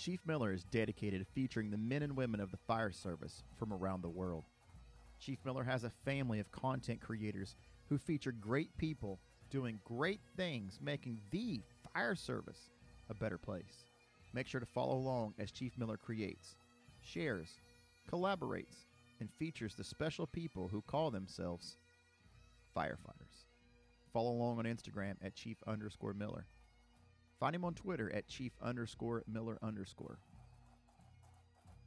Chief Miller is dedicated to featuring the men and women of the fire service from around the world. Chief Miller has a family of content creators who feature great people doing great things, making the fire service a better place. Make sure to follow along as Chief Miller creates, shares, collaborates, and features the special people who call themselves firefighters. Follow along on Instagram at Chief underscore Miller. Find him on Twitter at Chief underscore Miller underscore.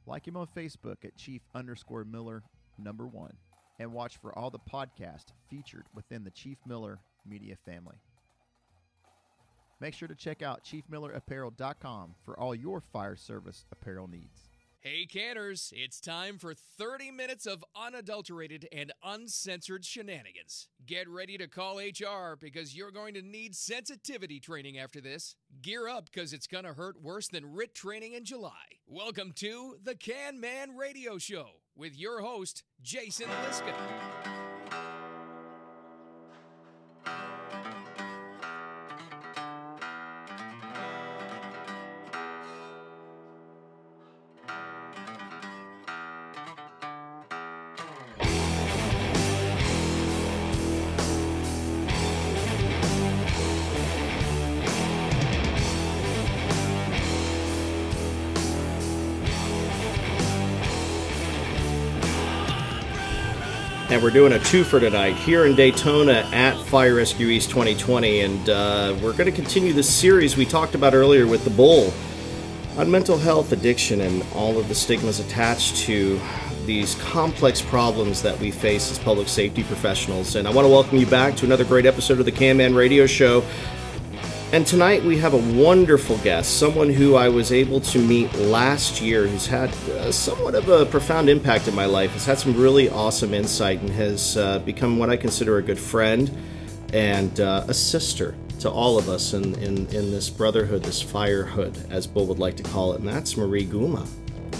Like him on Facebook at Chief underscore Miller number one. And watch for all the podcasts featured within the Chief Miller media family. Make sure to check out ChiefMillerApparel.com for all your fire service apparel needs. Hey, canners, it's time for 30 minutes of unadulterated and uncensored shenanigans. Get ready to call HR because you're going to need sensitivity training after this. Gear up because it's going to hurt worse than RIT training in July. Welcome to the Can Man Radio Show with your host, Jason Liska. And we're doing a two for tonight here in Daytona at Fire Rescue East 2020. And uh, we're going to continue this series we talked about earlier with the Bull on mental health, addiction, and all of the stigmas attached to these complex problems that we face as public safety professionals. And I want to welcome you back to another great episode of the Can Man Radio Show. And tonight we have a wonderful guest, someone who I was able to meet last year, who's had uh, somewhat of a profound impact in my life, has had some really awesome insight, and has uh, become what I consider a good friend and uh, a sister to all of us in, in, in this brotherhood, this firehood, as Bull would like to call it. And that's Marie Gumà.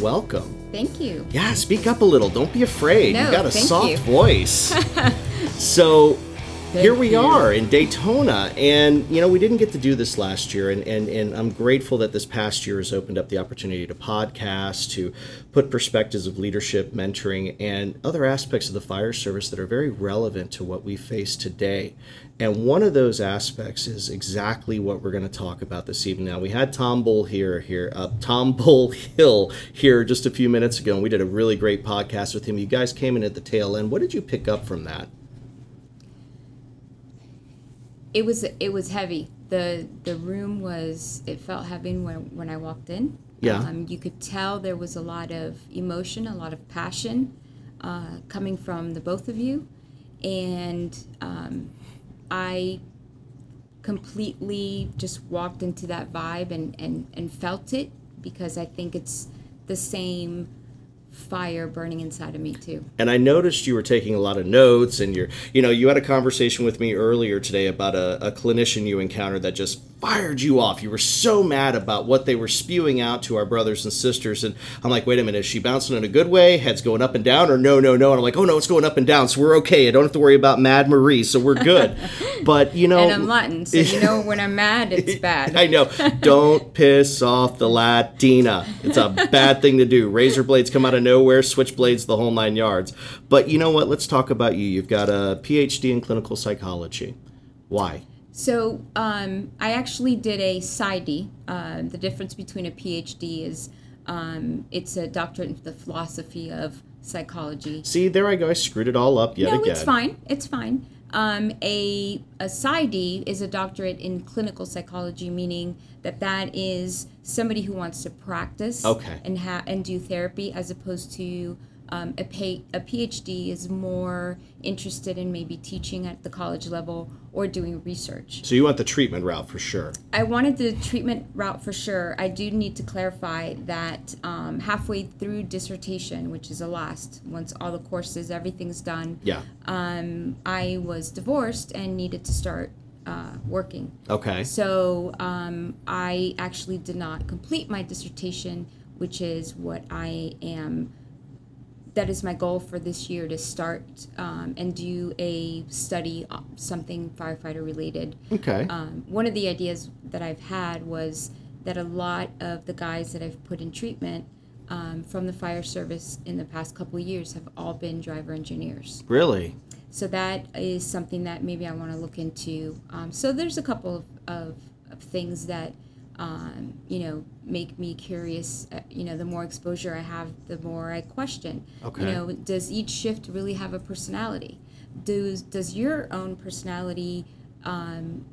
Welcome. Thank you. Yeah, speak up a little. Don't be afraid. No, You've got a soft you. voice. so here we you. are in Daytona. And, you know, we didn't get to do this last year. And, and, and I'm grateful that this past year has opened up the opportunity to podcast, to put perspectives of leadership, mentoring, and other aspects of the fire service that are very relevant to what we face today. And one of those aspects is exactly what we're going to talk about this evening. Now, we had Tom Bull here, here, uh, Tom Bull Hill here just a few minutes ago, and we did a really great podcast with him. You guys came in at the tail end. What did you pick up from that? It was it was heavy. the The room was it felt heavy when when I walked in. Yeah. Um, you could tell there was a lot of emotion, a lot of passion uh, coming from the both of you, and um, I completely just walked into that vibe and, and, and felt it because I think it's the same fire burning inside of me too. and I noticed you were taking a lot of notes, and you're, you know, you had a conversation with me earlier today about a, a clinician you encountered that just fired you off. You were so mad about what they were spewing out to our brothers and sisters, and I'm like, wait a minute, is she bouncing in a good way? Heads going up and down, or no, no, no? And I'm like, oh no, it's going up and down, so we're okay. I don't have to worry about Mad Marie, so we're good. but you know, And I'm Latin, so you know when I'm mad, it's bad. I know. Don't piss off the Latina. It's a bad thing to do. Razor blades come out of nowhere, switchblades the whole nine yards. But you know what? Let's talk about you. You've got a PhD in clinical psychology. Why? So um, I actually did a PsyD. Uh, the difference between a PhD is um, it's a doctorate in the philosophy of psychology. See, there I go. I screwed it all up yet no, again. it's fine. It's fine. Um, a a PsyD is a doctorate in clinical psychology, meaning that that is somebody who wants to practice Okay. and ha- and do therapy, as opposed to um, a, pay- a PhD is more interested in maybe teaching at the college level or doing research. So you want the treatment route for sure. I wanted the treatment route for sure. I do need to clarify that um, halfway through dissertation, which is a last, once all the courses, everything's done, Yeah. um, I was divorced and needed to start uh, working. Okay. So um, I actually did not complete my dissertation, which is what I am. That is my goal for this year to start um, and do a study, something firefighter related. Okay. Um, one of the ideas that I've had was that a lot of the guys that I've put in treatment um, from the fire service in the past couple of years have all been driver engineers. Really? So that is something that maybe I want to look into. Um, so there's a couple of, of, of things that um, you know make me curious. Uh, you know, the more exposure I have, the more I question. Okay. You know, does each shift really have a personality? Does does your own personality um,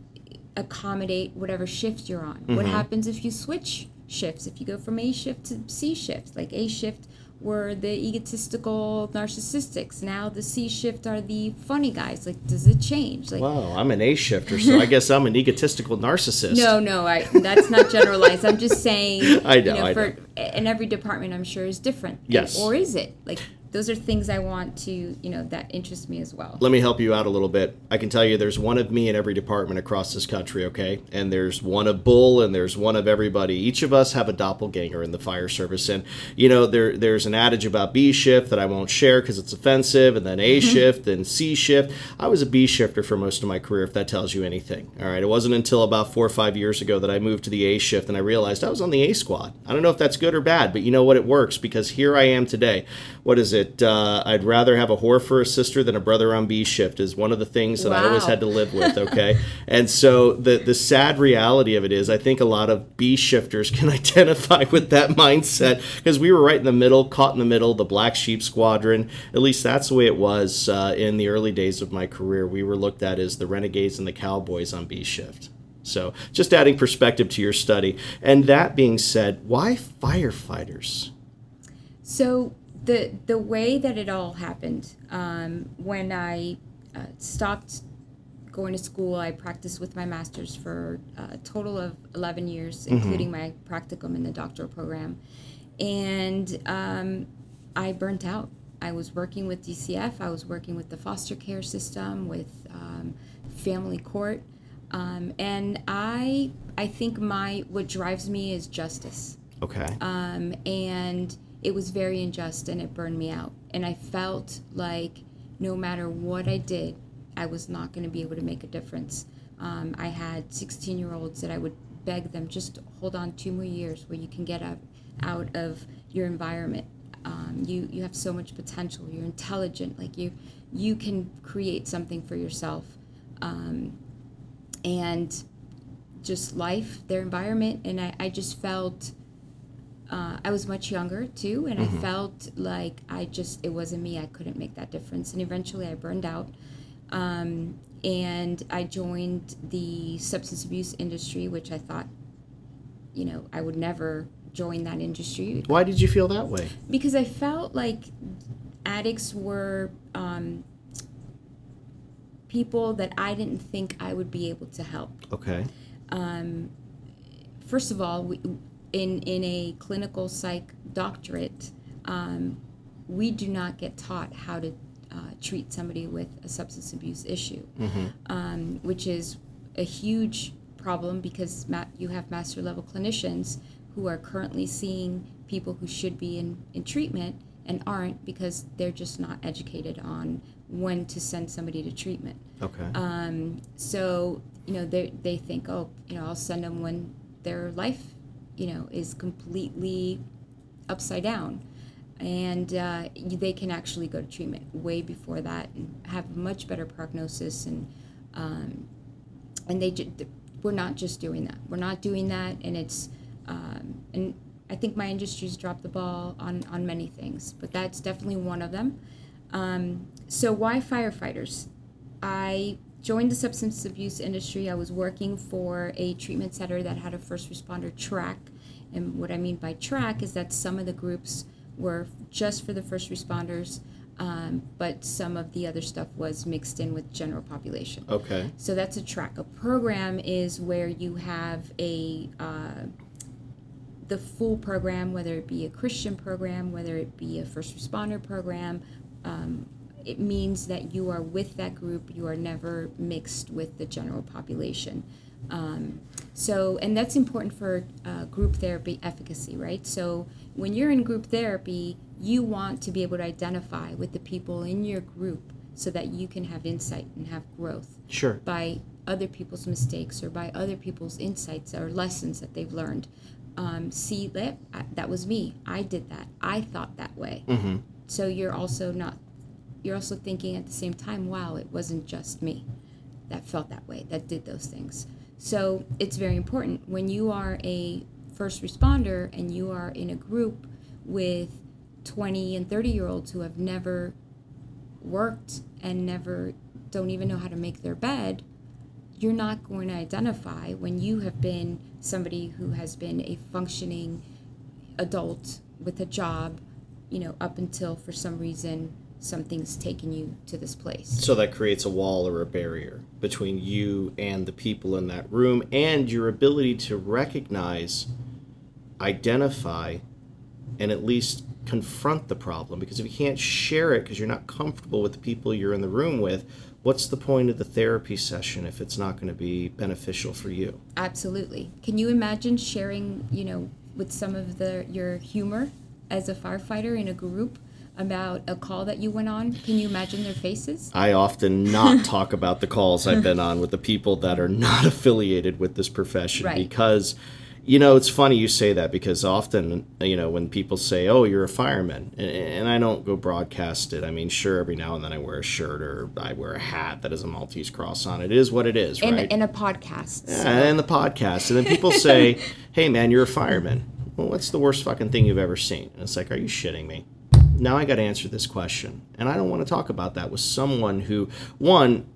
accommodate whatever shift you're on? What happens if you switch shifts? If you go from A shift to C shift, like A shift were the egotistical narcissistics. Now the C shift are the funny guys. Like, does it change? Like, Wow, I'm an A shifter, so I guess I'm an egotistical narcissist. no, no, I that's not generalized. I'm just saying. I know, You know, I for know. and every department, I'm sure is different. Yes. Or is it like those are things I want to you know that interest me as well. Let me help you out a little bit. I can tell you there's one of me in every department across this country, okay? And there's one of Bull and there's one of everybody. Each of us have a doppelganger in the fire service. And, you know, there there's an adage about B shift that I won't share because it's offensive, and then A mm-hmm. shift and C shift. I was a B shifter for most of my career, if that tells you anything. All right. It wasn't until about four or five years ago that I moved to the A shift and I realized I was on the A squad. I don't know if that's good or bad, but you know what? It works because here I am today. What is it? Uh, I'd rather have a whore for a sister than a brother on B shift is one of the things that I always had to live with. Okay, and so the the sad reality of it is, I think a lot of B shifters can identify with that mindset because we were right in the middle, caught in the middle, the black sheep squadron. At least that's the way it was uh, in the early days of my career. We were looked at as the renegades and the cowboys on B shift. So, just adding perspective to your study. And that being said, why firefighters? So the the way that it all happened um, when I uh, stopped going to school, I practiced with my master's for a total of eleven years, including my practicum in the doctoral program, and um, I burnt out. I was working with DCF. I was working with the foster care system, with um, family court, um, and I I think my what drives me is justice Okay. um, and it was very unjust and it burned me out. And i felt like no matter what i did i was not going to be able to make a difference. Um, i had 16 year olds that i would beg them just hold on two more years where you can get out, out of your environment. Um, you, you have so much potential. You're intelligent. Like you you can create something for yourself. Um, and just life their environment and i, I just felt uh, I was much younger too, and I felt like I just it wasn't me. I couldn't make that difference, and eventually I burned out. Um, and I joined the substance abuse industry, which I thought, you know, I would never join that industry Why did you feel that way? because I felt like addicts were um, people that I didn't think I would be able to help Okay. first of all, we, in in a clinical psych doctorate, um, we do not get taught how to uh, treat somebody with a substance abuse issue, um, which is a huge problem because ma- you have master level clinicians who are currently seeing people who should be in, in treatment and aren't because they're just not educated on when to send somebody to treatment. Okay. Um, so you know they they think oh you know I'll send them when their life you know is completely upside down, and uh, they can actually go to treatment way before that and have much better prognosis and um, and they ju- we're not just doing that we're not doing that and it's um, and I think my industry's dropped the ball on on many things but that's definitely one of them. Um, so why firefighters? I joined the substance abuse industry. I was working for a treatment center that had a first responder track. And what I mean by track is that some of the groups were just for the first responders, um, but some of the other stuff was mixed in with general population. Okay. So that's a track. A program is where you have a uh, the full program, whether it be a Christian program, whether it be a first responder program. Um, it means that you are with that group. You are never mixed with the general population. Um, so, and that's important for uh, group therapy efficacy, right? So, when you're in group therapy, you want to be able to identify with the people in your group so that you can have insight and have growth Sure. by other people's mistakes or by other people's insights or lessons that they've learned. Um, see that that was me. I did that. I thought that way. Mm-hmm. So you're also not. You're also thinking at the same time, wow, it wasn't just me that felt that way, that did those things. So it's very important when you are a first responder and you are in a group with 20 and 30 year olds who have never worked and never don't even know how to make their bed, you're not going to identify when you have been somebody who has been a functioning adult with a job, you know, up until for some reason something's taking you to this place. So that creates a wall or a barrier between you and the people in that room and your ability to recognize, identify, and at least confront the problem. Because if you can't share it because you're not comfortable with the people you're in the room with, what's the point of the therapy session if it's not going to be beneficial for you? Absolutely. Can you imagine sharing, you know, with some of the your humor as a firefighter in a group? About a call that you went on. Can you imagine their faces? I often not talk about the calls I've been on with the people that are not affiliated with this profession Right. because you know it's funny you say that because often you know when people say oh you're a fireman and, I don't go broadcast it I mean sure every now and then I wear a shirt or I wear a hat that has a Maltese cross on it. It is what it is In, right in a podcast. so- yeah, and the podcast. And then people say, hey, man, you're a fireman. Well, what's the worst fucking thing you've ever seen? And it's like, are you shitting me? Now I got to answer this question. And I don't want to talk about that with someone who, one,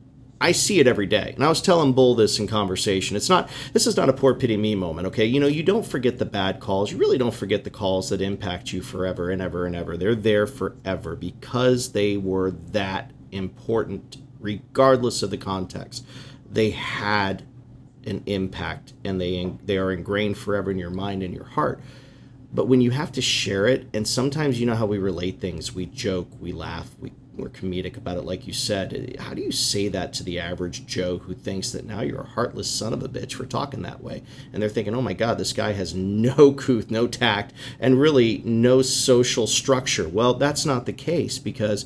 I see it every day. And I was telling Bull this in conversation. It's not, this is not a poor pity me moment, okay? You know, you don't forget the bad calls. You really don't forget the calls that impact you forever and ever and ever. They're there forever because they were that important, regardless of the context. They had an impact and they they are ingrained forever in your mind and your heart but when you have to share it and sometimes you know how we relate things we joke we laugh we, we're comedic about it like you said how do you say that to the average joe who thinks that now you're a heartless son of a bitch for talking that way and they're thinking oh my god this guy has no couth no tact and really no social structure well that's not the case because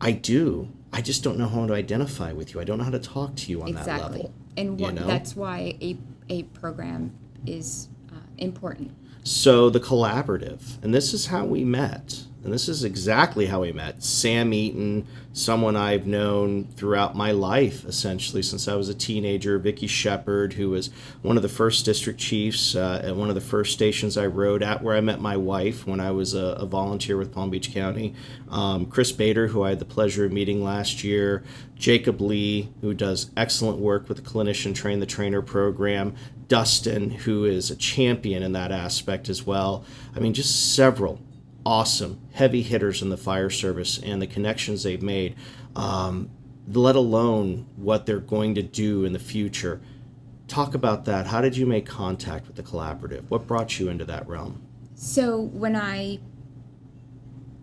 i do i just don't know how to identify with you i don't know how to talk to you on that exactly. level And you know? that's why a, a program is uh, important. So the collaborative, and this is how we met, and this is exactly how we met. Sam Eaton, someone I've known throughout my life, essentially since I was a teenager. Vicky Shepard, who was one of the first district chiefs uh, at one of the first stations I rode at, where I met my wife when I was a, a volunteer with Palm Beach County. Um, Chris Bader, who I had the pleasure of meeting last year. Jacob Lee, who does excellent work with the Clinician Train the Trainer program. Dustin, who is a champion in that aspect as well. I mean, just several awesome heavy hitters in the fire service and the connections they've made, um, let alone what they're going to do in the future. Talk about that. How did you make contact with the collaborative? What brought you into that realm? So when I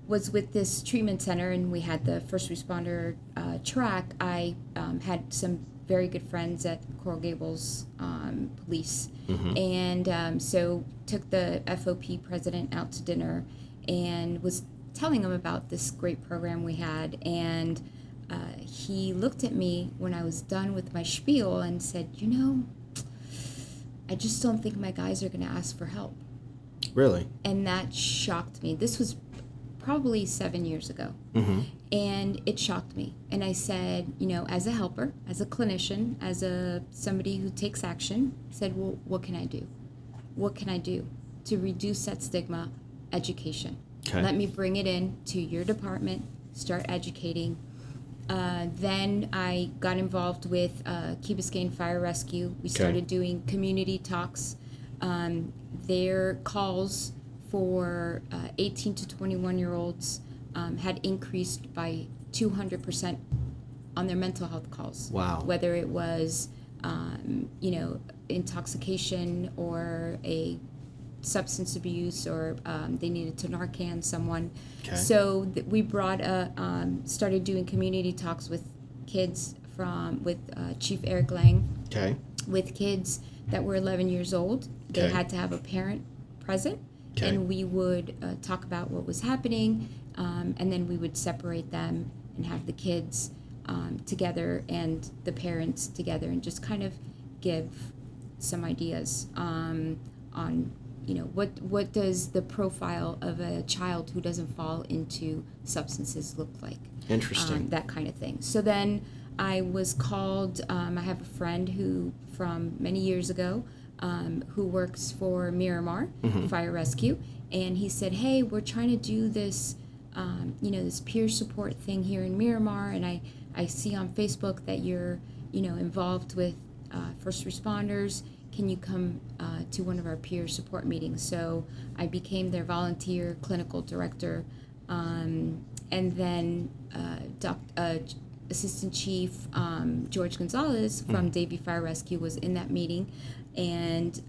was with this treatment center and we had the first responder uh, track, I um, had some very good friends at Coral Gables um, Police, and um, so took the FOP president out to dinner and was telling him about this great program we had and. Uh, he looked at me when I was done with my spiel and said, You know, I just don't think my guys are going to ask for help Really? and that shocked me. This was probably seven years ago, Mm-hmm. and it shocked me. And I said, you know, as a helper, as a clinician, as a somebody who takes action, I said, well, what can I do? What can I do to reduce that stigma? Education. Okay. Let me bring it in to your department. Start educating. Uh, then I got involved with uh, Key Biscayne Fire Rescue. We started doing community talks. Um, their calls for uh, 18 to 21 year olds um, had increased by 200% on their mental health calls. Wow. Whether it was, um, you know, intoxication or a substance abuse or um, they needed to Narcan someone. Okay. So th- we brought a, um, started doing community talks with kids from, with uh, Chief Eric Lang Okay. with kids that were 11 years old. They Okay. had to have a parent present, Okay. and we would uh, talk about what was happening, um, and then we would separate them and have the kids um, together and the parents together and just kind of give some ideas um, on you know what what does the profile of a child who doesn't fall into substances look like? Interesting. um, that kind of thing. So then i was called um, i have a friend who from many years ago um, who works for miramar fire rescue and he said hey we're trying to do this um, you know this peer support thing here in miramar and i i see on facebook that you're you know involved with uh, first responders can you come uh, to one of our peer support meetings? So i became their volunteer clinical director um, and then uh, doc, uh, assistant chief um, george gonzalez from davie fire rescue was in that meeting and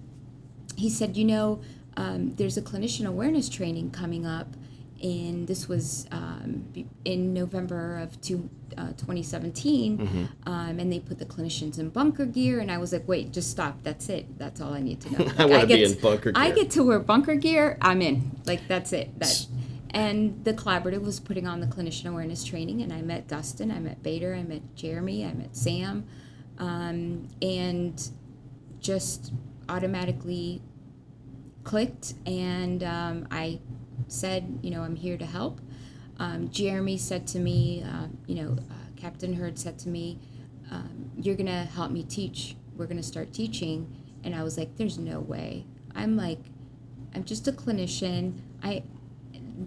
he said, you know, um, there's a clinician awareness training coming up, and this was um, in November of two, uh, 2017, um, and they put the clinicians in bunker gear, and I was like, wait, just stop. That's it. That's all I need to know. Like, I wanna be get in bunker gear. I get to wear bunker gear. I'm in. Like that's it. That. And the collaborative was putting on the clinician awareness training, and I met Dustin, I met Bader, I met Jeremy, I met Sam, um, and just automatically clicked and um, I said, you know, I'm here to help. Um, Jeremy said to me, uh, you know, uh, Captain Hurd said to me, um, you're going to help me teach. We're going to start teaching. And I was like, there's no way. I'm like, I'm just a clinician. I,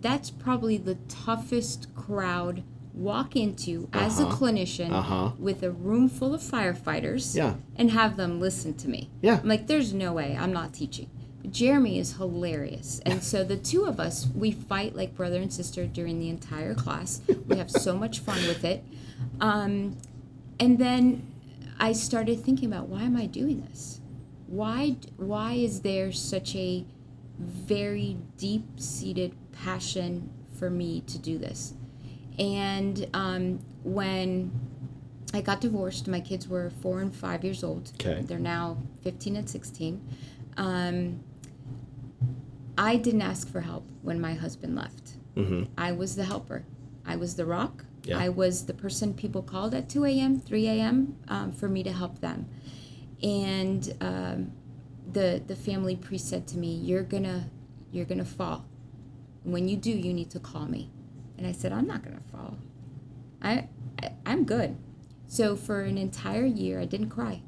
that's probably the toughest crowd walk into as a clinician Uh-huh. with a room full of firefighters Yeah. and have them listen to me. Yeah. I'm like, there's no way. I'm not teaching. Jeremy is hilarious. And so the two of us, we fight like brother and sister during the entire class. We have so much fun with it. Um, and then I started thinking about why am I doing this? Why, why is there such a very deep seated passion for me to do this? And um, when I got divorced, my kids were four and five years old. Okay. They're now 15 and 16. Um, I didn't ask for help when my husband left. Mm-hmm. I was the helper. I was the rock. Yeah. I was the person people called at 2 a.m., 3 a.m. Um, for me to help them. And um, the the family priest said to me, "You're gonna you're gonna fall. When you do, you need to call me." And I said, "I'm not gonna fall. I, I I'm good." So for an entire year, I didn't cry.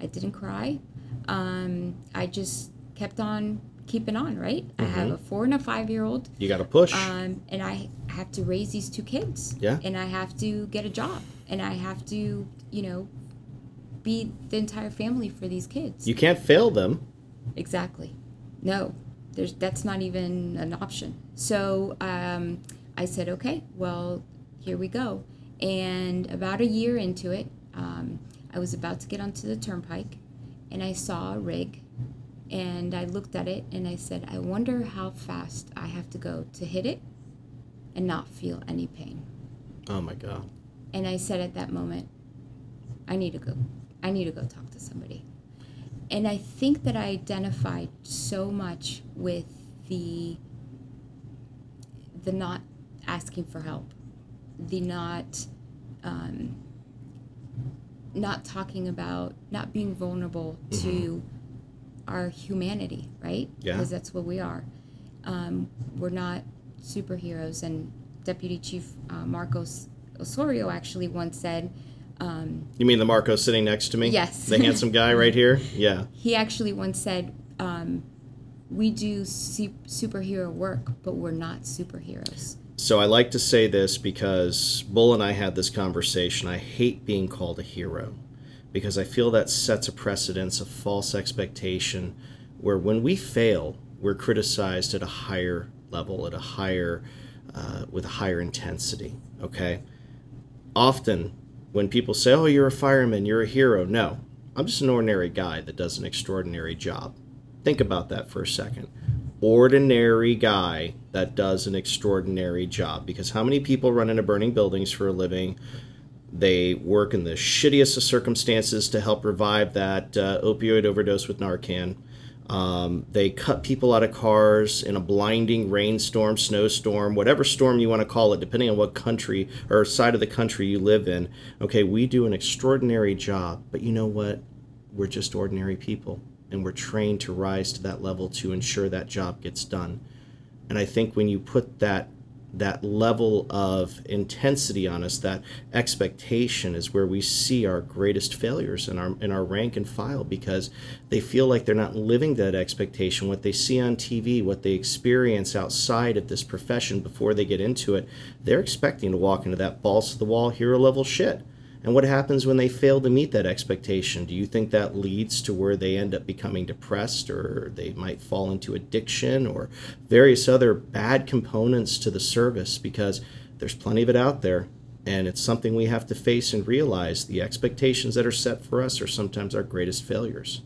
I didn't cry. Um, I just kept on keeping on. Right. I have a four and a five year old You got to push. um, and I have to raise these two kids. Yeah. And I have to get a job, and I have to, you know, be the entire family for these kids. you can't fail them. exactly. No, there's that's not even an option. So um, I said, okay, well, here we go. And about a year into it, um, I was about to get onto the turnpike, and I saw a rig, and I looked at it, and I said, I wonder how fast I have to go to hit it, and not feel any pain. Oh my god. And I said at that moment, I need to go. I need to go talk to somebody. And I think that I identified so much with the the not asking for help, the not um, not talking about not being vulnerable to our humanity, right? Yeah. Because that's what we are. Um, we're not superheroes. And Deputy Chief uh, Marcos Osorio actually once said, um, You mean the Marco sitting next to me? Yes. The handsome guy right here? Yeah. he actually once said, um, "We do su- superhero work, but we're not superheroes." So I like to say this because Bull and I had this conversation. I hate being called a hero because I feel that sets a precedence of false expectation where when we fail, we're criticized at a higher level, at a higher, uh, with a higher intensity. Okay. Often, when people say, "Oh, you're a fireman, you're a hero," no, I'm just an ordinary guy that does an extraordinary job. Think about that for a second. Ordinary guy that does an extraordinary job. Because how many people run into burning buildings for a living? They work in the shittiest of circumstances to help revive that uh, opioid overdose with Narcan. Um, they cut people out of cars in a blinding rainstorm, snowstorm, whatever storm you want to call it, depending on what country or side of the country you live in. Okay, we do an extraordinary job, but you know what? We're just ordinary people, and we're trained to rise to that level to ensure that job gets done. And I think when you put that that level of intensity on us, that expectation is where we see our greatest failures in our in our rank and file because they feel like they're not living that expectation. What they see on TV, what they experience outside of this profession before they get into it, they're expecting to walk into that balls to the wall hero level shit. And what happens when they fail to meet that expectation? Do you think that leads to where they end up becoming depressed or they might fall into addiction or various other bad components to the service? Because there's plenty of it out there. And it's something we have to face and realize the expectations that are set for us are sometimes our greatest failures.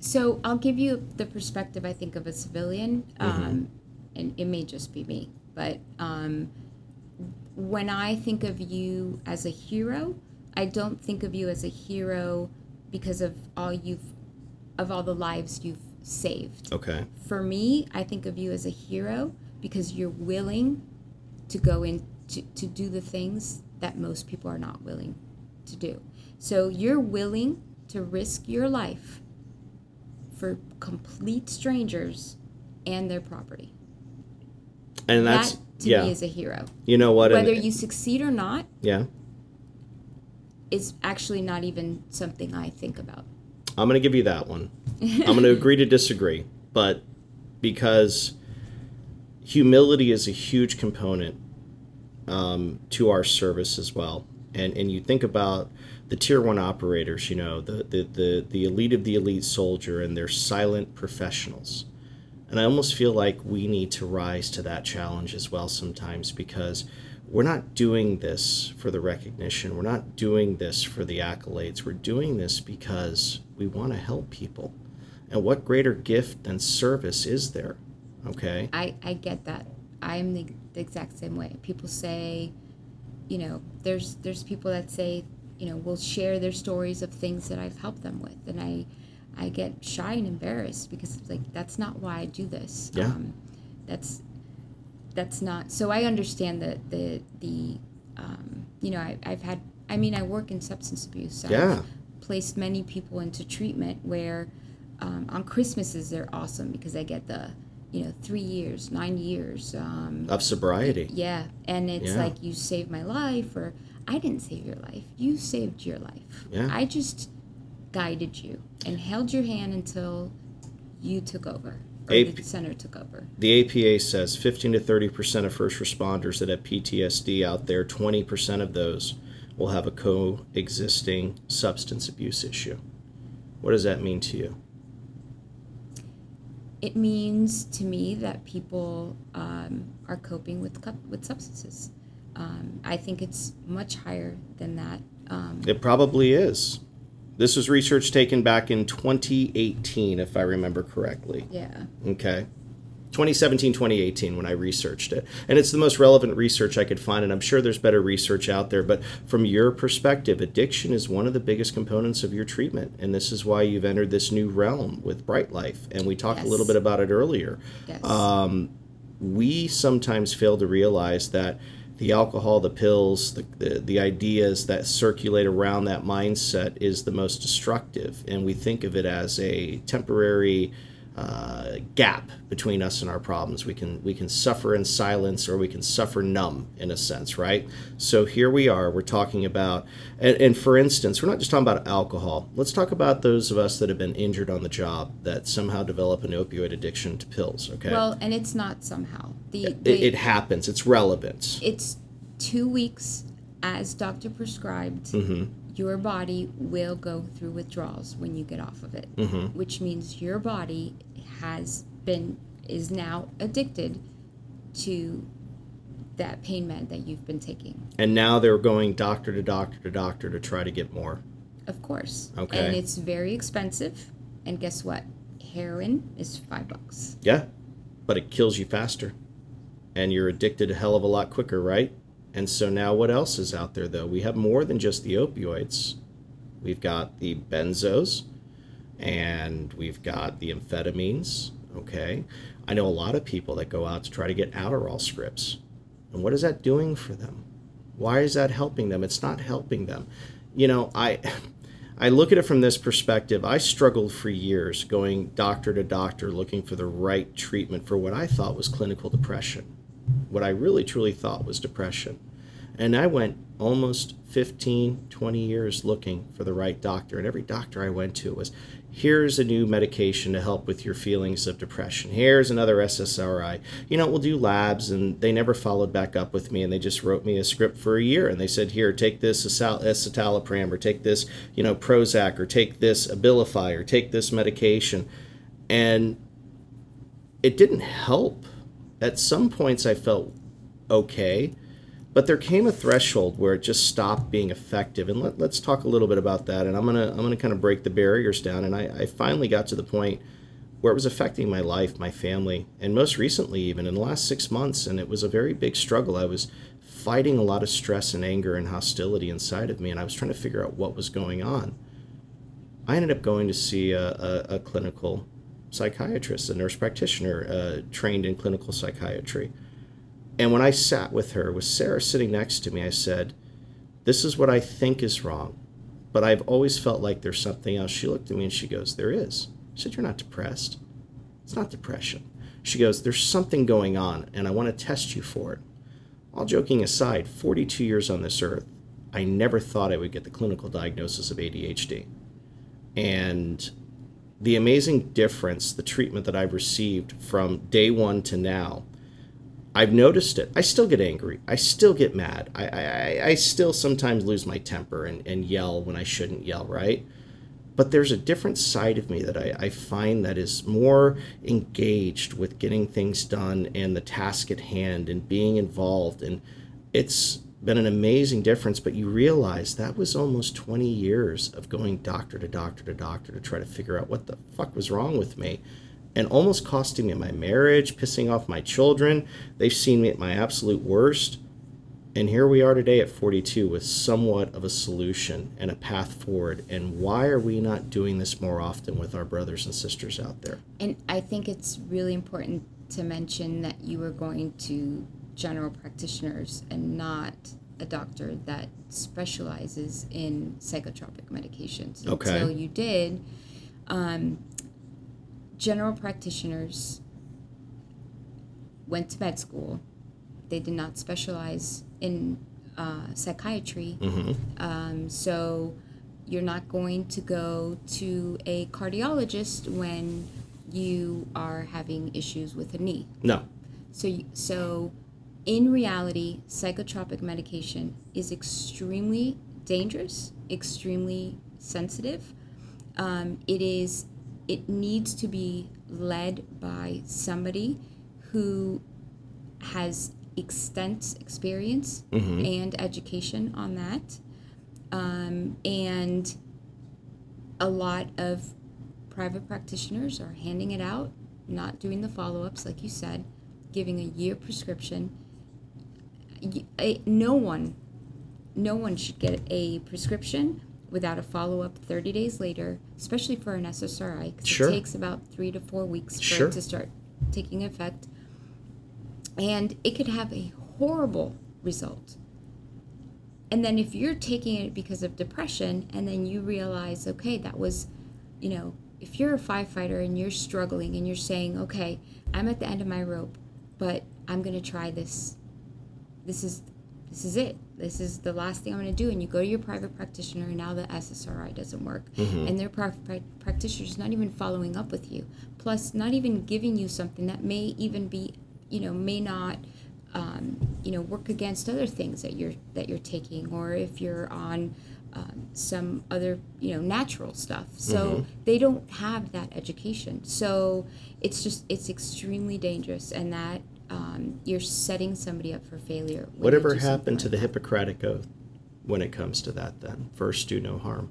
So I'll give you the perspective I think of a civilian, um, and it may just be me, but um, when I think of you as a hero, I don't think of you as a hero because of all you've of all the lives you've saved. Okay. For me, I think of you as a hero because you're willing to go in to, to do the things that most people are not willing to do. So you're willing to risk your life for complete strangers and their property. And that's, that to yeah. me is a hero. you know what? and- Whether you succeed or not yeah. Is actually not even something I think about. I'm going to give you that one. I'm going to agree to disagree, but because humility is a huge component um, to our service as well, and and you think about the tier one operators, you know, the the the, the elite of the elite soldier, and they're silent professionals. And I almost feel like we need to rise to that challenge as well sometimes because we're not doing this for the recognition. We're not doing this for the accolades. We're doing this because we want to help people. And what greater gift than service is there? Okay. I, I get that. I'm the, the exact same way. People say, you know, there's there's people that say, you know, will share their stories of things that I've helped them with, and I I get shy and embarrassed because it's like that's not why I do this. Yeah. Um, that's that's not. So I understand that the the um, you know I, I've had. I mean, I work in substance abuse. Yeah. I've placed many people into treatment where um, on Christmases they're awesome because I get the you know three years, nine years. Um, Of sobriety. yeah, and it's Yeah. like you saved my life, or I didn't save your life. You saved your life. Yeah. I just guided you and held your hand until you took over, or AP the center took over. The APA says 15 to 30 percent of first responders that have PTSD out there, 20 percent of those will have a coexisting substance abuse issue. What does that mean to you? It means to me that people um, are coping with with substances. Um, I think it's much higher than that. Um, It probably is. This was research taken back in 2018, if I remember correctly. yeah. Okay. 2017, 2018, when I researched it. And it's the most relevant research I could find, and I'm sure there's better research out there. But from your perspective, addiction is one of the biggest components of your treatment. And this is why you've entered this new realm with Brite Life. And we talked a little bit about it earlier. Yes. Um, we sometimes fail to realize that the alcohol, the pills, the, the, the ideas that circulate around that mindset is the most destructive. And we think of it as a temporary uh, gap between us and our problems. We can we can suffer in silence or we can suffer numb in a sense, right? So here we are. We're talking about, and, and for instance, we're not just talking about alcohol. Let's talk about those of us that have been injured on the job that somehow develop an opioid addiction to pills. Okay, Well, and it's not somehow the, it, the it happens. It's relevant. it's two weeks as doctor prescribed your body will go through withdrawals when you get off of it mm-hmm. which means your body has been is now addicted to that pain med that you've been taking and now they're going doctor to doctor to doctor to try to get more. of course Okay. and it's very expensive and guess what heroin is five bucks Yeah, but it kills you faster. And you're addicted a hell of a lot quicker, right? And so now what else is out there though? We have more than just the opioids. We've got the benzos and we've got the amphetamines. Okay. I know a lot of people that go out to try to get Adderall scripts. And what is that doing for them? Why is that helping them? It's not helping them. You know, I. I look at it from this perspective. I struggled for years going doctor to doctor looking for the right treatment for what I thought was clinical depression, what I really truly thought was depression. And I went almost 15, 20 years looking for the right doctor. And every doctor I went to was here's a new medication to help with your feelings of depression. Here's another SSRI. You know, we'll do labs. And they never followed back up with me. And they just wrote me a script for a year. And they said, here, take this escitalopram or take this, you know, Prozac or take this Abilify or take this medication. And it didn't help. At some points, I felt okay but there came a threshold where it just stopped being effective. And let, us talk a little bit about that. And i'm gonna i'm gonna kind of break the barriers down. And I, I finally got to the point where it was affecting my life my family and most recently even in the last six months. And it was a very big struggle. I was fighting a lot of stress and anger and hostility inside of me and i was trying to figure out what was going on. I ended up going to see a, a, a clinical psychiatrist a nurse practitioner uh, trained in clinical psychiatry and when I sat with her, with Sarah sitting next to me, I said, This is what I think is wrong, but I've always felt like there's something else. She looked at me and she goes, There is. I said, You're not depressed. It's not depression. She goes, There's something going on, and I want to test you for it. All joking aside, 42 years on this earth, I never thought I would get the clinical diagnosis of ADHD. And the amazing difference, the treatment that I've received from day one to now, I've noticed it. I still get angry. I still get mad. I, I, I still sometimes lose my temper and, and yell when I shouldn't yell, right? But there's a different side of me that I, I find that is more engaged with getting things done and the task at hand and being involved. And it's been an amazing difference, but you realize that was almost 20 years of going doctor to doctor to doctor to try to figure out what the fuck was wrong with me and almost costing me my marriage, pissing off my children. They've seen me at my absolute worst. And here we are today at 42 with somewhat of a solution and a path forward. And why are we not doing this more often with our brothers and sisters out there? And I think it's really important to mention that you are going to general practitioners and not a doctor that specializes in psychotropic medications. Okay. Until you did, um, general practitioners went to med school. They did not specialize in uh, psychiatry. Mm-hmm. Um, so you're not going to go to a cardiologist when you are having issues with a knee. No. So, you, so in reality, psychotropic medication is extremely dangerous, extremely sensitive. Um, it is it needs to be led by somebody who has extensive experience mm-hmm. and education on that. Um, and a lot of private practitioners are handing it out, not doing the follow ups, like you said, giving a year prescription. No one, no one should get a prescription without a follow up 30 days later, especially for an SSRI, because sure. it takes about three to four weeks for sure. it to start taking effect. And it could have a horrible result. And then if you're taking it because of depression, and then you realize, okay, that was, you know, if you're a firefighter and you're struggling and you're saying, okay, I'm at the end of my rope, but I'm going to try this. This is this is it. This is the last thing I'm going to do. And you go to your private practitioner, and now the SSRI doesn't work. Mm-hmm. And their pra- practitioner is not even following up with you. Plus, not even giving you something that may even be, you know, may not, um, you know, work against other things that you're that you're taking, or if you're on um, some other, you know, natural stuff. So mm-hmm. they don't have that education. So it's just it's extremely dangerous, and that um, you're setting somebody up for failure. Whatever happened to the Hippocratic Oath when it comes to that, then? First, do no harm.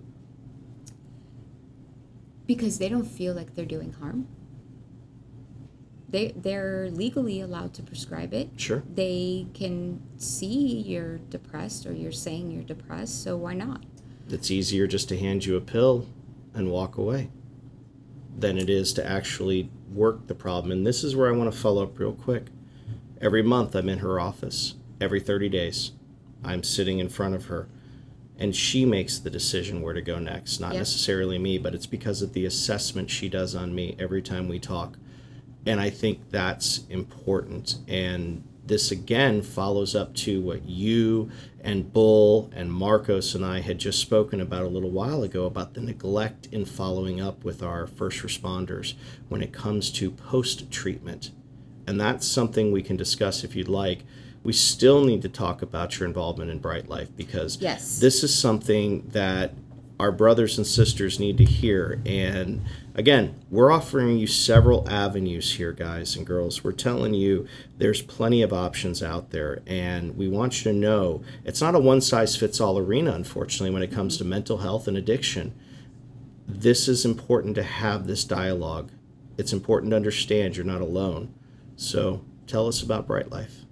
Because they don't feel like they're doing harm. They, they're legally allowed to prescribe it. Sure. They can see you're depressed or you're saying you're depressed, so why not? It's easier just to hand you a pill and walk away. than it is to actually work the problem. And this is where I want to follow up real quick. Every month, I'm in her office. Every 30 days, I'm sitting in front of her. And she makes the decision where to go next, not Yep. necessarily me, but it's because of the assessment she does on me every time we talk. And I think that's important. And this again follows up to what you and Bull and Marcos and I had just spoken about a little while ago about the neglect in following up with our first responders when it comes to post treatment. And that's something we can discuss if you'd like. We still need to talk about your involvement in Brite Life because Yes. this is something that our brothers and sisters need to hear. And again, we're offering you several avenues here, guys and girls. We're telling you there's plenty of options out there. And we want you to know it's not a one size fits all arena, unfortunately, when it comes to mental health and addiction. This is important to have this dialogue. It's important to understand you're not alone. So tell us about Brite Life.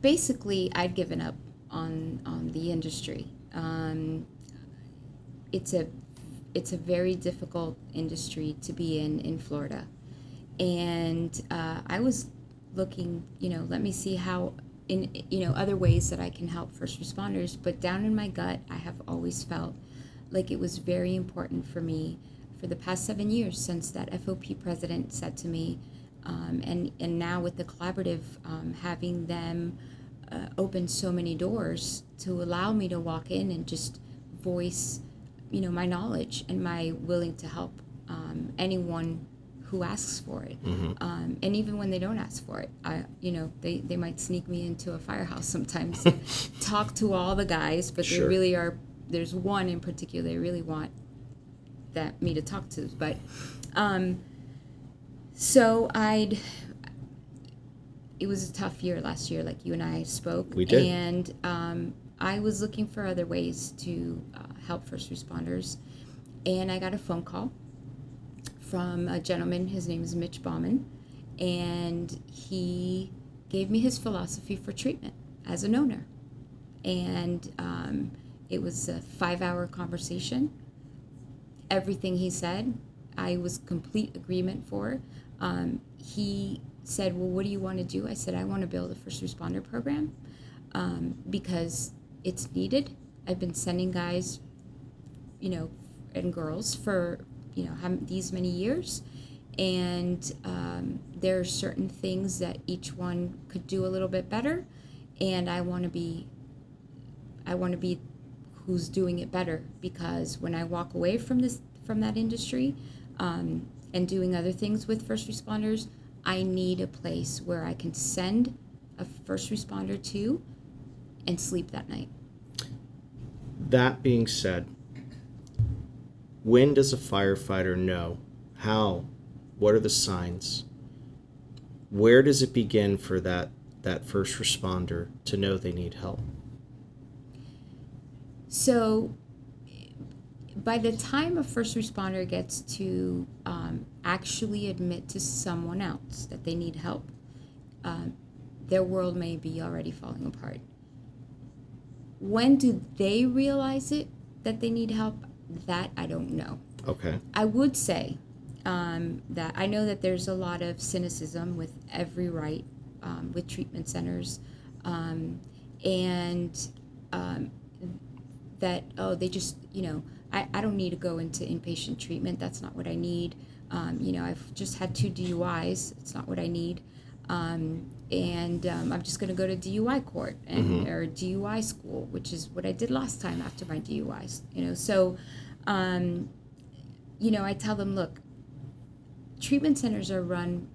basically I'd given up on on the industry. Um, it's a it's a very difficult industry to be in in Florida, and uh, I was looking, you know, let me see how in you know other ways that I can help first responders. But down in my gut, I have always felt like it was very important for me for the past seven years since that FOP president said to me, um, and and now with the collaborative um, having them uh, open so many doors to allow me to walk in and just voice, you know, my knowledge and my willing to help um, anyone who asks for it, um, and even when they don't ask for it, I, you know, they, they might sneak me into a firehouse sometimes, and talk to all the guys, but Sure. they really are. There's one in particular they really want that me to talk to, but um, so I'd. It was a tough year last year, like you and I spoke. We did. And um, I was looking for other ways to uh, help first responders, and I got a phone call from a gentleman. His name is Mitch Bauman, and he gave me his philosophy for treatment as an owner. And um, it was a five-hour conversation. Everything he said, I was complete agreement for. Um, he said, "Well, what do you want to do?" I said, "I want to build a first responder program um, because it's needed. I've been sending guys, you know, and girls for you know these many years, and um, there are certain things that each one could do a little bit better, and I want to be, I want to be who's doing it better because when I walk away from this from that industry um, and doing other things with first responders, I need a place where I can send a first responder to and sleep that night. That being said, when does a firefighter know? How? What are the signs? Where does it begin for that that first responder to know they need help? So, by the time a first responder gets to um, actually admit to someone else that they need help, um, their world may be already falling apart. When do they realize it that they need help? That I don't know. Okay. I would say um, that I know that there's a lot of cynicism with every right um, with treatment centers, um, and um, that oh they just you know I, I don't need to go into inpatient treatment. That's not what I need. Um, you know I've just had two DUIs. It's not what I need. Um, and um, I'm just going to go to DUI court and or DUI school, which is what I did last time after my DUIs. You know, so um, you know, I tell them, look, treatment centers are run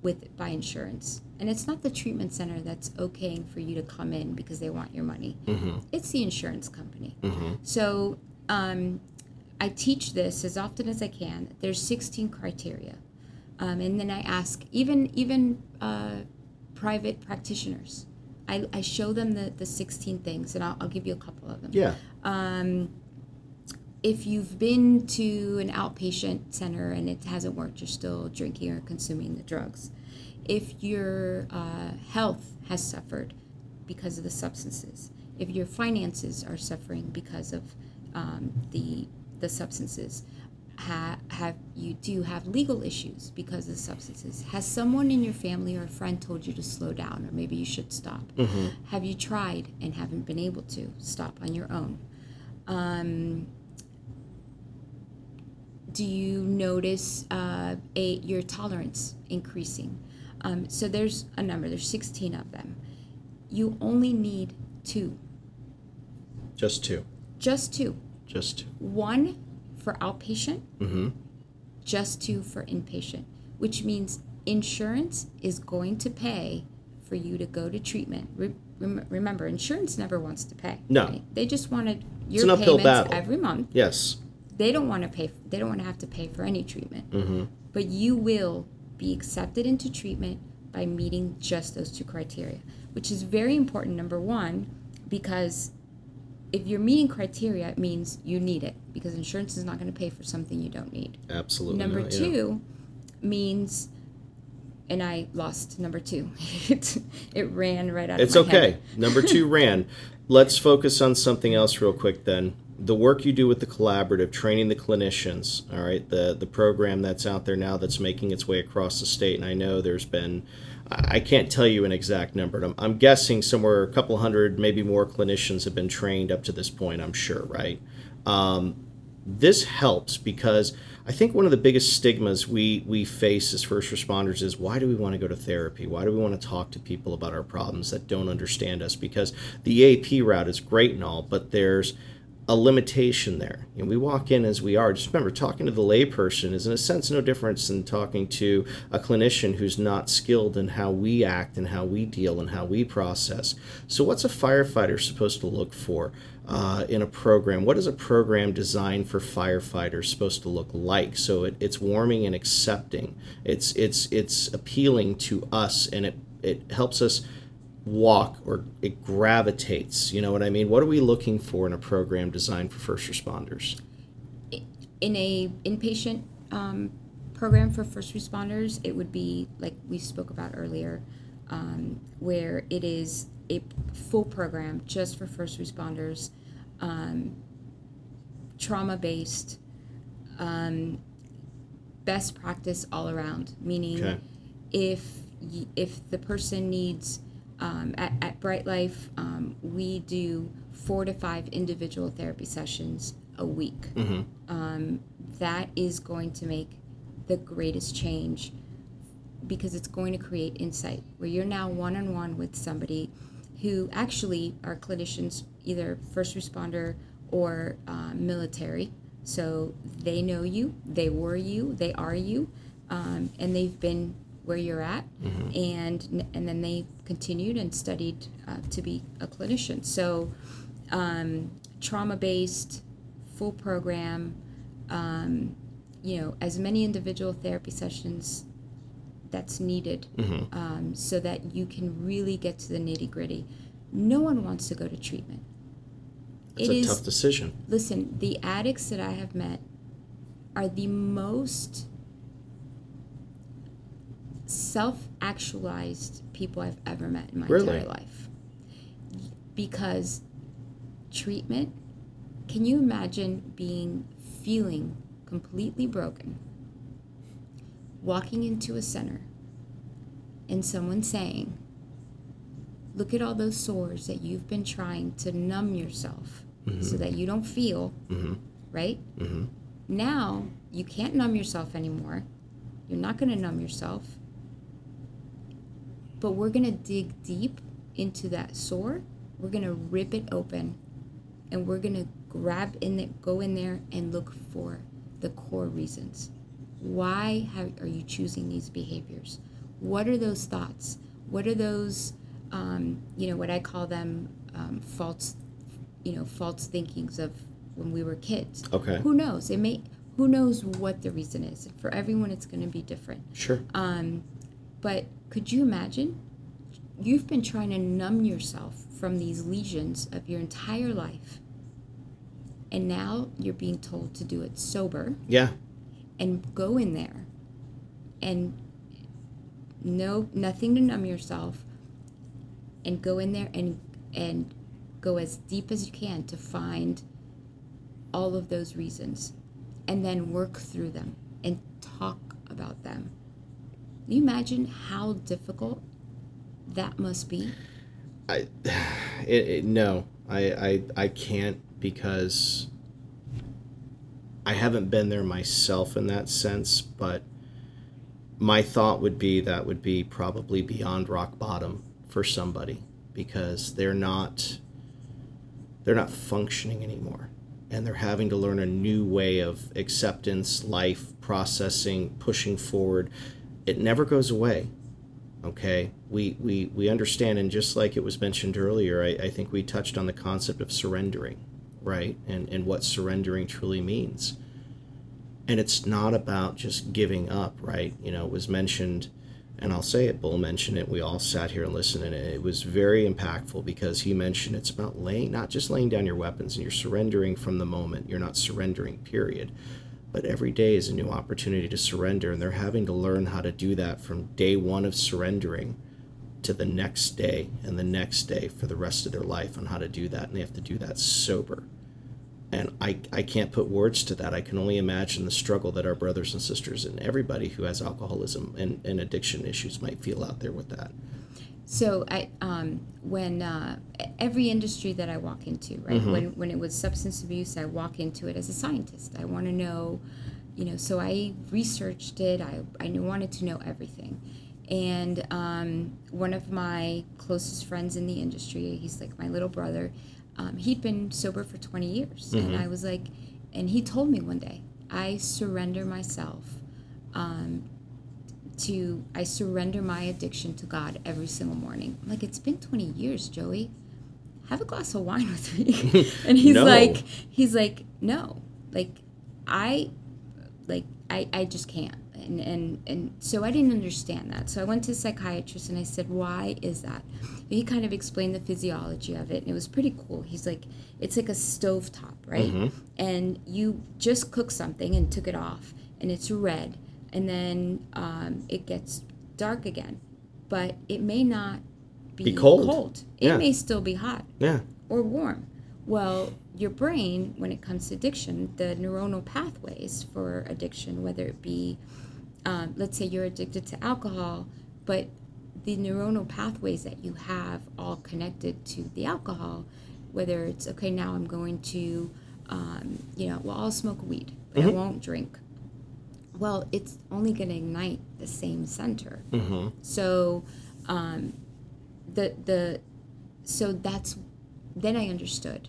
with by insurance, and it's not the treatment center that's okaying for you to come in because they want your money. It's the insurance company. So um, I teach this as often as I can. There's 16 criteria, um, and then I ask even even uh, private practitioners. I, I show them the, the 16 things, and I'll, I'll give you a couple of them Yeah. um, if you've been to an outpatient center and it hasn't worked, you're still drinking or consuming the drugs. If your uh, health has suffered because of the substances, if your finances are suffering because of um, the the substances, ha- have you do have legal issues because of substances. Has someone in your family or a friend told you to slow down or maybe you should stop? Have you tried and haven't been able to stop on your own? Um, do you notice uh, a your tolerance increasing? Um, so there's a number there's 16 of them. You only need two. Just two. Just two Just two. one for outpatient, Mm-hmm. just two for inpatient, which means insurance is going to pay for you to go to treatment. Re- rem- remember, insurance never wants to pay. No. they just wanted your payments battle. every month. Yes. They don't want to pay. For, They don't want to have to pay for any treatment. Mm-hmm. But you will be accepted into treatment by meeting just those two criteria, which is very important. Number one, because if you're meeting criteria, it means you need it because insurance is not going to pay for something you don't need. Absolutely. number not, yeah. two means, and I lost number two. it, it ran right out It's okay. Number two ran. Let's focus on something else real quick then. The work you do with the collaborative, training the clinicians, all right, the the program that's out there now that's making its way across the state, and I know there's been, I can't tell you an exact number. I'm, I'm guessing somewhere a couple hundred, maybe more clinicians have been trained up to this point. I'm sure, right? Um, this helps because I think one of the biggest stigmas we we face as first responders is why do we want to go to therapy? Why do we want to talk to people about our problems that don't understand us? Because the AP route is great and all, but there's a limitation there. And we walk in as we are. Just remember, talking to the layperson is in a sense no difference than talking to a clinician who's not skilled in how we act and how we deal and how we process. So, what's a firefighter supposed to look for? uh, in a program. What is a program designed for firefighters supposed to look like? So it, it's warming and accepting. It's it's it's appealing to us, and it it helps us walk or it gravitates. You know what I mean? What are we looking for in a program designed for first responders? in a inpatient um, program for first responders, it would be like we spoke about earlier, um, where it is a full program just for first responders, um, trauma based, um, best practice all around. Meaning, Okay. if if the person needs um, at, at Brite Life, um, we do four to five individual therapy sessions a week um, that is going to make the greatest change because it's going to create insight where you're now one on one with somebody who actually are clinicians, either first responder or um, military. So they know you, they were you, they are you, um, and they've been where you're at, and and then they continued and studied uh, to be a clinician. So um, trauma based, full program, um, you know, as many individual therapy sessions that's needed um, so that you can really get to the nitty gritty. No one wants to go to treatment. It's It a is- tough decision. Listen, the addicts that I have met are the most self actualized people I've ever met in my Really? entire life. Because treatment, can you imagine being feeling completely broken, walking into a center, and someone saying, Look at all those sores that you've been trying to numb yourself so mm-hmm. that you don't feel, mm-hmm. right? Mm-hmm. Now you can't numb yourself anymore. You're not going to numb yourself. But we're going to dig deep into that sore. We're going to rip it open and we're going to grab in it, go in there and look for the core reasons. Why have, are you choosing these behaviors? What are those thoughts? What are those, um, you know, what I call them um, false, you know, false thinkings of when we were kids? Okay. Who knows? It may. Who knows what the reason is? For everyone, it's going to be different. Sure. Um, but could you imagine? You've been trying to numb yourself from these lesions of your entire life, and now you're being told to do it sober Yeah. and go in there and no nothing to numb yourself and go in there and and go as deep as you can to find all of those reasons and then work through them and talk about them. Can you imagine how difficult that must be? I, it, it, no, I, I, I can't because I haven't been there myself in that sense, but my thought would be that would be probably beyond rock bottom for somebody because they're not they're not functioning anymore and they're having to learn a new way of acceptance, life, processing, pushing forward. It never goes away. Okay, we we we understand, and just like it was mentioned earlier, I, I think we touched on the concept of surrendering, right, and and what surrendering truly means. And it's not about just giving up, right? You know, it was mentioned and I'll say it, Bull mentioned it. We all sat here and listened, and it was very impactful because he mentioned it's about laying, not just laying down your weapons and you're surrendering from the moment. You're not surrendering, period. But every day is a new opportunity to surrender, and they're having to learn how to do that from day one of surrendering to the next day and the next day for the rest of their life on how to do that. And they have to do that sober and I, I can't put words to that. I can only imagine the struggle that our brothers and sisters and everybody who has alcoholism and, and addiction issues might feel out there with that. So I, um, when uh, every industry that I walk into, right, mm-hmm. when when it was substance abuse, I walk into it as a scientist. I want to know, you know, so I researched it. I I wanted to know everything, and um, one of my closest friends in the industry, he's like my little brother um, he'd been sober for 20 years. Mm-hmm. And I was like, and he told me one day, I surrender myself um, to, I surrender my addiction to God every single morning. I'm like, it's been 20 years, Joey. Have a glass of wine with me. and he's no. like, he's like, no, like, I, like, I, I just can't and, and and so I didn't understand that. So I went to a psychiatrist and I said, "Why is that?" And he kind of explained the physiology of it, and it was pretty cool. He's like, "It's like a stove top, right? Mm-hmm. And you just cook something and took it off, and it's red, and then um, it gets dark again, but it may not be, be cold. cold. It yeah. may still be hot, yeah, or warm. Well, your brain, when it comes to addiction, the neuronal pathways for addiction, whether it be um, let's say you're addicted to alcohol, but the neuronal pathways that you have all connected to the alcohol, whether it's okay, now I'm going to, um, you know, well, I'll smoke weed, but mm-hmm. I won't drink. Well, it's only going to ignite the same center. Mm-hmm. So, um, the the so that's then I understood.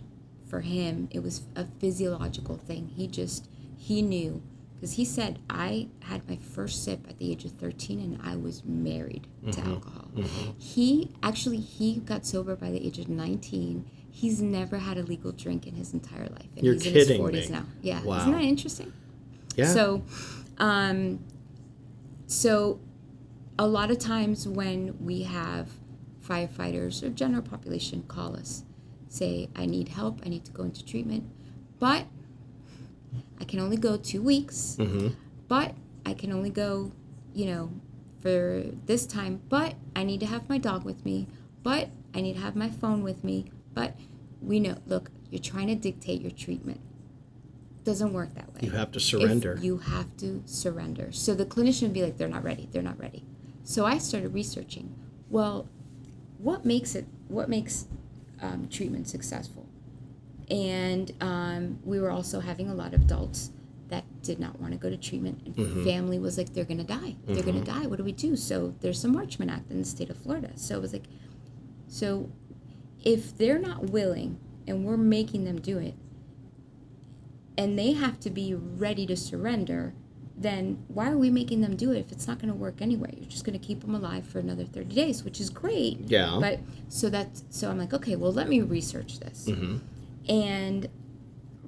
For him, it was a physiological thing. He just he knew because he said I had my first sip at the age of 13 and I was married mm-hmm. to alcohol. Mm-hmm. He actually he got sober by the age of 19. He's never had a legal drink in his entire life, and You're he's in kidding his 40s me. now. Yeah, wow. isn't that interesting? Yeah. So, um, so a lot of times when we have firefighters or general population call us, say, "I need help. I need to go into treatment," but I can only go two weeks, mm-hmm. but I can only go, you know, for this time. But I need to have my dog with me. But I need to have my phone with me. But we know, look, you're trying to dictate your treatment. Doesn't work that way. You have to surrender. If you have to surrender. So the clinician would be like, they're not ready. They're not ready. So I started researching. Well, what makes it? What makes um, treatment successful? and um, we were also having a lot of adults that did not want to go to treatment and mm-hmm. family was like they're gonna die they're mm-hmm. gonna die what do we do so there's the marchman act in the state of florida so it was like so if they're not willing and we're making them do it and they have to be ready to surrender then why are we making them do it if it's not going to work anyway you're just going to keep them alive for another 30 days which is great yeah but so that's so i'm like okay well let me research this mm-hmm. And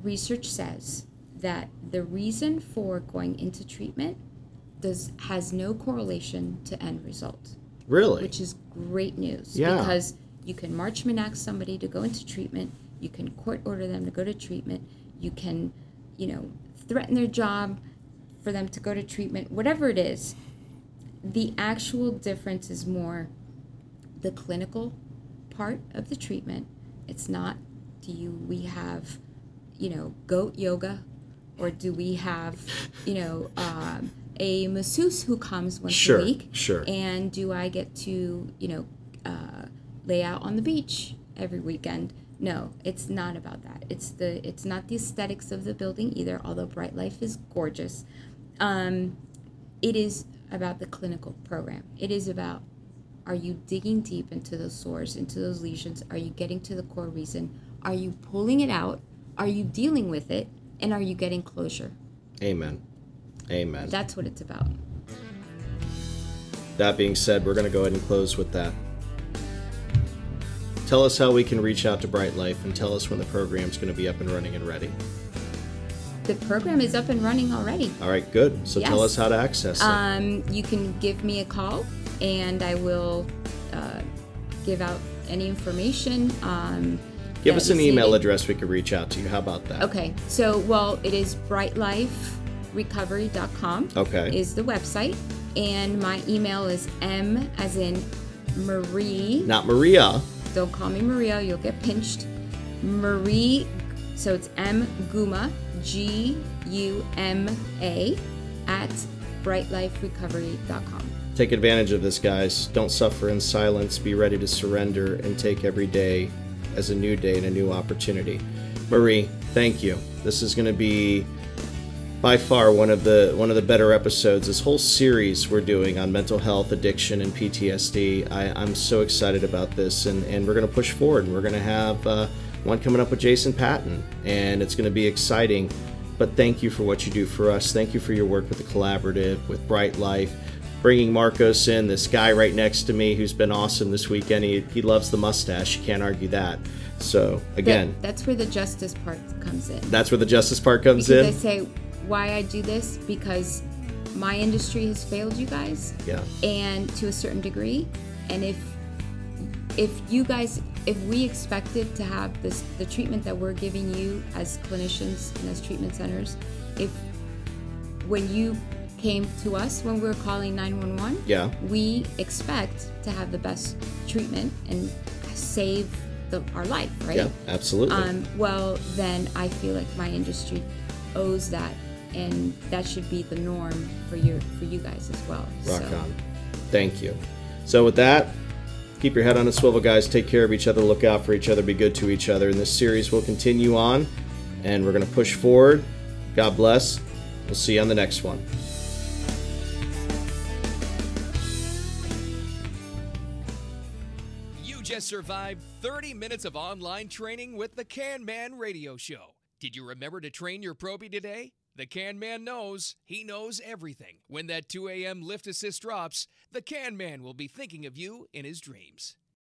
research says that the reason for going into treatment does has no correlation to end result. Really? Which is great news. Yeah. Because you can Marchman Act somebody to go into treatment, you can court order them to go to treatment, you can, you know, threaten their job for them to go to treatment, whatever it is. The actual difference is more the clinical part of the treatment. It's not do you we have you know goat yoga or do we have, you know, um, a masseuse who comes once Sure, a week? sure. And do I get to, you know, uh, lay out on the beach every weekend? No, it's not about that. It's the it's not the aesthetics of the building either. Although Brite Life is gorgeous, um, it is about the clinical program. It is about are you digging deep into those sores, into those lesions? Are you getting to the core reason? Are you pulling it out? Are you dealing with it? And are you getting closure? Amen. Amen. That's what it's about. That being said, we're going to go ahead and close with that. Tell us how we can reach out to Brite Life and tell us when the program's going to be up and running and ready. The program is up and running already. All right, good. So tell us how to access it. Um, you can give me a call and I will uh, give out any information. Um, Give us an email needed. address we could reach out to you. How about that? Okay, so well, it is briteliferecovery.com. Okay. Is the website, and my email is m as in Marie. Not Maria. Don't call me Maria; you'll get pinched. Marie, so it's M Gumà G U M A at briteliferecovery.com. Take advantage of this, guys. Don't suffer in silence. Be ready to surrender and take every day as a new day and a new opportunity. Marie, thank you. This is going to be by far one of the one of the better episodes. This whole series we're doing on mental health, addiction, and PTSD. I, I'm so excited about this, and, and we're going to push forward. We're going to have uh, one coming up with Jason Patton, and it's going to be exciting. But thank you for what you do for us. Thank you for your work with the collaborative, with Brite Life, bringing Marcos in, this guy right next to me who's been awesome this weekend. He, he loves the mustache. You can't argue that. So, again, That- that's where the justice part comes in. that's where the justice part comes because in. say why I do this because my industry has failed you guys. Yeah. and to a certain degree and if if you guys if we expected to have this the treatment that we're giving you as clinicians and as treatment centers if when you came to us when we were calling 911 Yeah. we expect to have the best treatment and save the, our life right Yeah, absolutely. um, well, then I feel like my industry owes that, and that should be the norm for your for you guys as well. Rock so, on. Thank you. So with that, keep your head on a swivel, guys. Take care of each other. Look out for each other. Be good to each other. And this series will continue on, and we're going to push forward. God bless. We'll see you on the next one. You just survived 30 minutes of online training with the Can Man Radio Show. Did you remember to train your probie today? The Can Man knows. He knows everything. When that 2 a.m. lift assist drops, the Can Man will be thinking of you in his dreams.